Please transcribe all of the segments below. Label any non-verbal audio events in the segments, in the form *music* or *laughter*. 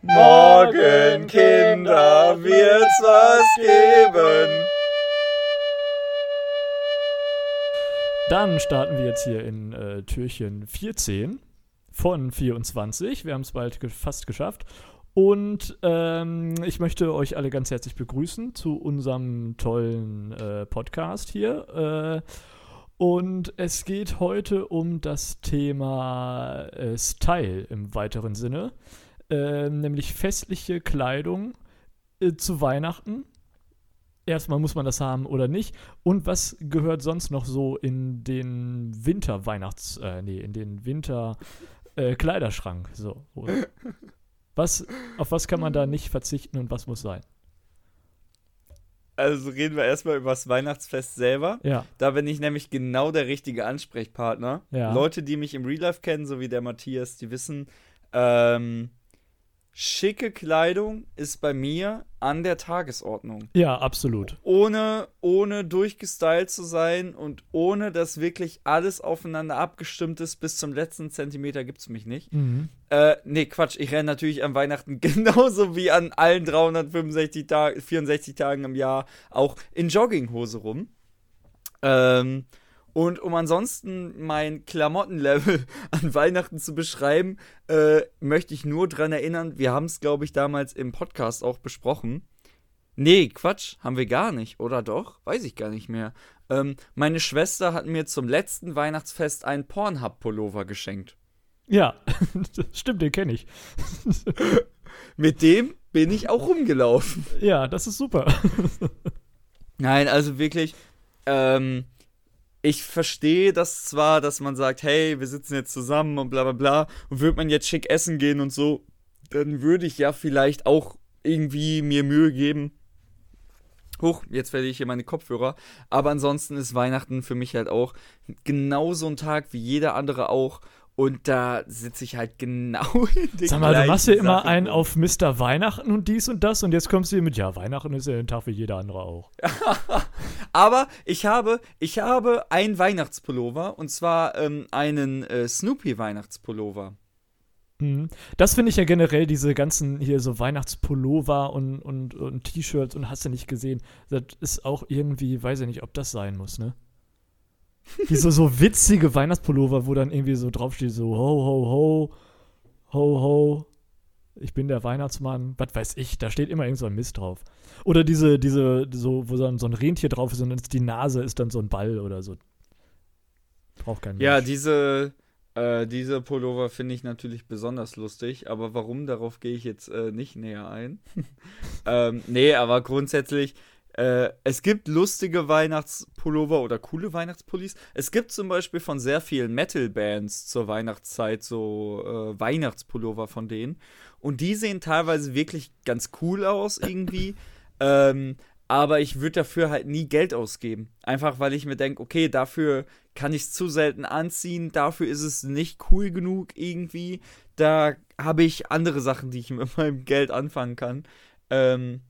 Morgen, Kinder, wird's was geben. Dann starten wir jetzt hier in äh, Türchen 14 von 24. Wir haben es bald ge fast geschafft. Und ähm, ich möchte euch alle ganz herzlich begrüßen zu unserem tollen äh, Podcast hier. Äh, und es geht heute um das Thema äh, Style im weiteren Sinne, äh, nämlich festliche Kleidung äh, zu Weihnachten. Erstmal muss man das haben oder nicht. Und was gehört sonst noch so in den Winter-Weihnachts-, äh, nee, in den Winter-Kleiderschrank? so. Was, auf was kann man da nicht verzichten und was muss sein? Also reden wir erstmal über das Weihnachtsfest selber. Ja. Da bin ich nämlich genau der richtige Ansprechpartner. Ja. Leute, die mich im Real Life kennen, so wie der Matthias, die wissen, ähm, schicke Kleidung ist bei mir an der Tagesordnung. Ja, absolut. Ohne, ohne durchgestylt zu sein und ohne, dass wirklich alles aufeinander abgestimmt ist, bis zum letzten Zentimeter gibt es mich nicht. Mhm. Äh, nee, Quatsch, ich renne natürlich an Weihnachten *laughs* genauso wie an allen 365 Tagen, 64 Tagen im Jahr auch in Jogginghose rum. Ähm, und um ansonsten mein Klamottenlevel *laughs* an Weihnachten zu beschreiben, äh, möchte ich nur dran erinnern, wir haben es, glaube ich, damals im Podcast auch besprochen. Nee, Quatsch, haben wir gar nicht, oder doch? Weiß ich gar nicht mehr. Ähm, meine Schwester hat mir zum letzten Weihnachtsfest einen Pornhub-Pullover geschenkt. Ja, *laughs* stimmt, den kenne ich. *laughs* Mit dem bin ich auch rumgelaufen. Ja, das ist super. Nein, also wirklich, ähm, ich verstehe das zwar, dass man sagt, hey, wir sitzen jetzt zusammen und bla bla bla, und würde man jetzt schick essen gehen und so, dann würde ich ja vielleicht auch irgendwie mir Mühe geben. Huch, jetzt verliere ich hier meine Kopfhörer. Aber ansonsten ist Weihnachten für mich halt auch genauso ein Tag wie jeder andere auch. Und da sitze ich halt genau *laughs* in den Sag mal, du machst ja immer einen auf Mr. Weihnachten und dies und das und jetzt kommst du hier mit, ja, Weihnachten ist ja ein Tag wie jeder andere auch. *laughs* Aber ich habe, ich habe einen Weihnachtspullover und zwar ähm, einen äh, Snoopy-Weihnachtspullover. Mhm. Das finde ich ja generell, diese ganzen hier so Weihnachtspullover und, und, und T-Shirts und hast du nicht gesehen. Das ist auch irgendwie, weiß ich nicht, ob das sein muss, ne? Wie so, so witzige Weihnachtspullover, wo dann irgendwie so draufsteht, so ho, ho, ho, ho, ho, ich bin der Weihnachtsmann, was weiß ich, da steht immer irgend so ein Mist drauf. Oder diese, diese, so, wo dann so ein Rentier drauf ist und dann ist die Nase ist dann so ein Ball oder so. Braucht kein Ja, Mensch. diese, äh, diese Pullover finde ich natürlich besonders lustig, aber warum, darauf gehe ich jetzt äh, nicht näher ein. *laughs* ähm, nee, aber grundsätzlich, äh, es gibt lustige Weihnachtspullover oder coole Weihnachtspullis. Es gibt zum Beispiel von sehr vielen Metal-Bands zur Weihnachtszeit so äh, Weihnachtspullover von denen. Und die sehen teilweise wirklich ganz cool aus irgendwie. *laughs* ähm, aber ich würde dafür halt nie Geld ausgeben. Einfach weil ich mir denke, okay, dafür kann ich es zu selten anziehen, dafür ist es nicht cool genug irgendwie. Da habe ich andere Sachen, die ich mit *laughs* meinem Geld anfangen kann. Ähm,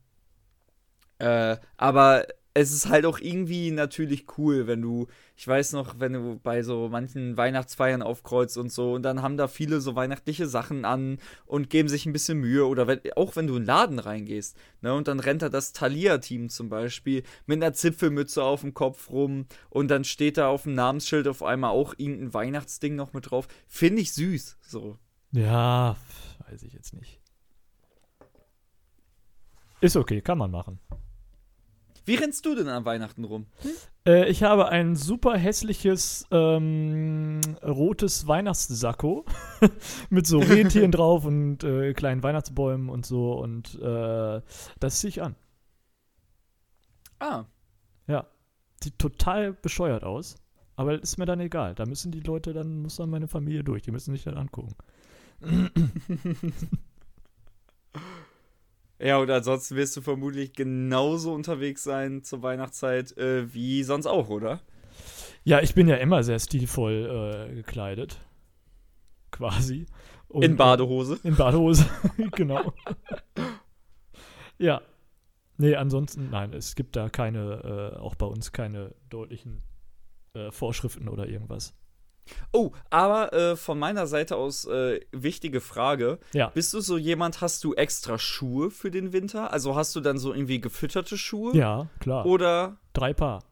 äh, aber es ist halt auch irgendwie natürlich cool, wenn du, ich weiß noch, wenn du bei so manchen Weihnachtsfeiern aufkreuzt und so, und dann haben da viele so weihnachtliche Sachen an und geben sich ein bisschen Mühe. Oder wenn, auch wenn du in den Laden reingehst, ne, und dann rennt da das Thalia-Team zum Beispiel mit einer Zipfelmütze auf dem Kopf rum und dann steht da auf dem Namensschild auf einmal auch irgendein Weihnachtsding noch mit drauf. Finde ich süß, so. Ja, weiß ich jetzt nicht. Ist okay, kann man machen. Wie rennst du denn an Weihnachten rum? Äh, ich habe ein super hässliches ähm, rotes Weihnachtssacko *laughs* mit so Rentieren *laughs* drauf und äh, kleinen Weihnachtsbäumen und so und äh, das ziehe ich an. Ah, Ja, sieht total bescheuert aus, aber ist mir dann egal. Da müssen die Leute dann, muss dann meine Familie durch, die müssen sich dann angucken. *laughs* Ja, und ansonsten wirst du vermutlich genauso unterwegs sein zur Weihnachtszeit äh, wie sonst auch, oder? Ja, ich bin ja immer sehr stilvoll äh, gekleidet. Quasi. Und, In Badehose. In Badehose, *laughs* genau. ja. Nee, ansonsten, nein, es gibt da keine, äh, auch bei uns keine deutlichen äh, Vorschriften oder irgendwas. Oh, aber äh, von meiner Seite aus äh, wichtige Frage. Ja. Bist du so jemand, hast du extra Schuhe für den Winter? Also hast du dann so irgendwie gefütterte Schuhe? Ja, klar. Oder Drei Paar.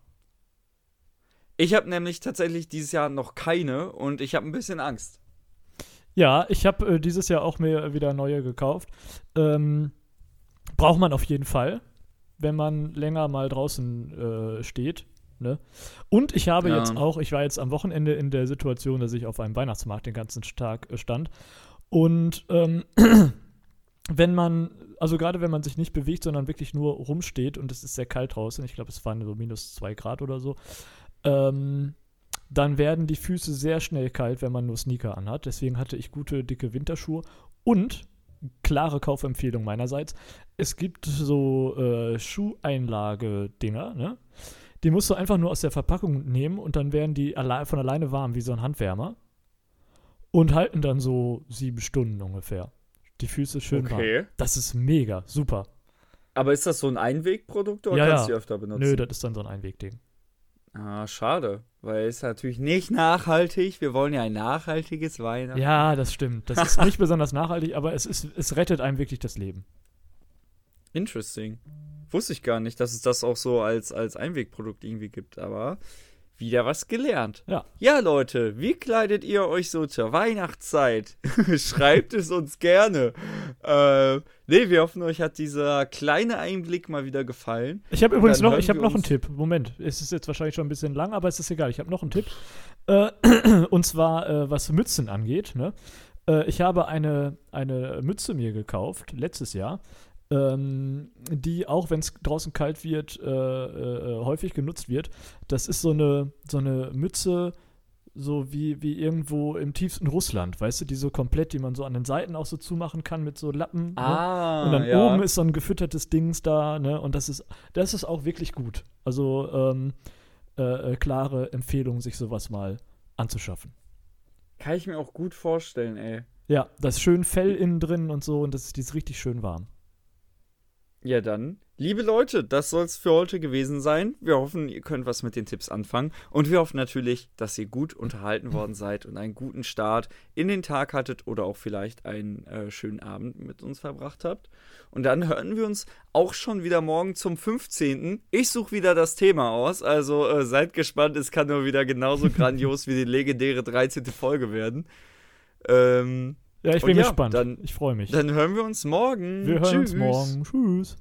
ich habe nämlich tatsächlich dieses Jahr noch keine und ich habe ein bisschen Angst. Ja, ich habe äh, dieses Jahr auch mir wieder neue gekauft. Ähm, braucht man auf jeden Fall, wenn man länger mal draußen äh, steht. Ne? Und ich habe Ja. jetzt auch, ich war jetzt am Wochenende in der Situation, dass ich auf einem Weihnachtsmarkt den ganzen Tag äh, stand. Und ähm, *clears throat* wenn man, also gerade wenn man sich nicht bewegt, sondern wirklich nur rumsteht und es ist sehr kalt draußen, ich glaube, es waren so minus zwei Grad oder so, ähm, dann werden die Füße sehr schnell kalt, wenn man nur Sneaker anhat. Deswegen hatte ich gute, dicke Winterschuhe und klare Kaufempfehlung meinerseits. Es gibt so äh, Schuheinlage-Dinger, ne? Die musst du einfach nur aus der Verpackung nehmen und dann werden die von alleine warm, wie so ein Handwärmer. Und halten dann so sieben Stunden ungefähr. Die Füße schön warm. Das ist mega, super. Aber ist das so ein Einwegprodukt oder Ja, kannst du ja. die öfter benutzen? Nö, das ist dann so ein Einwegding. Ah, schade. Weil es ist natürlich nicht nachhaltig. Wir wollen ja ein nachhaltiges Weihnachten. Ja, das stimmt. Das ist nicht *laughs* besonders nachhaltig, aber es, ist, es rettet einem wirklich das Leben. Interesting. Wusste ich gar nicht, dass es das auch so als, als Einwegprodukt irgendwie gibt, aber wieder was gelernt. Ja. Ja, Leute, wie kleidet ihr euch so zur Weihnachtszeit? *laughs* Schreibt es uns gerne. Äh, nee, wir hoffen, euch hat dieser kleine Einblick mal wieder gefallen. Ich habe übrigens noch, ich wir noch einen Tipp. Moment, es ist jetzt wahrscheinlich schon ein bisschen lang, aber es ist egal. Ich habe noch einen Tipp. Äh, *clears throat* und zwar, äh, was Mützen angeht. Ne? Äh, ich habe eine, eine Mütze mir gekauft, letztes Jahr, ähm, die, auch wenn es draußen kalt wird, äh, äh, häufig genutzt wird. Das ist so eine, so eine Mütze, so wie, wie irgendwo im tiefsten Russland, weißt du, die so komplett, die man so an den Seiten auch so zumachen kann mit so Lappen. ne? Ah, Und dann ja. oben ist so ein gefüttertes Dings da, ne? Und das ist, das ist auch wirklich gut. Also ähm, äh, äh, klare Empfehlung, sich sowas mal anzuschaffen. Kann ich mir auch gut vorstellen, ey. Ja, das schön Fell innen drin und so und das ist, die ist richtig schön warm. Ja, dann. Liebe Leute, das soll es für heute gewesen sein. Wir hoffen, ihr könnt was mit den Tipps anfangen. Und wir hoffen natürlich, dass ihr gut unterhalten worden *laughs* seid und einen guten Start in den Tag hattet oder auch vielleicht einen äh, schönen Abend mit uns verbracht habt. Und dann hören wir uns auch schon wieder morgen zum 15. Ich suche wieder das Thema aus. Also äh, seid gespannt, es kann nur wieder genauso *laughs* grandios wie die legendäre 13. Folge werden. Ähm, Ja, ich bin ja, gespannt. dann- ich freue mich. dann hören wir uns morgen. Wir hören uns Tschüss. morgen. Tschüss.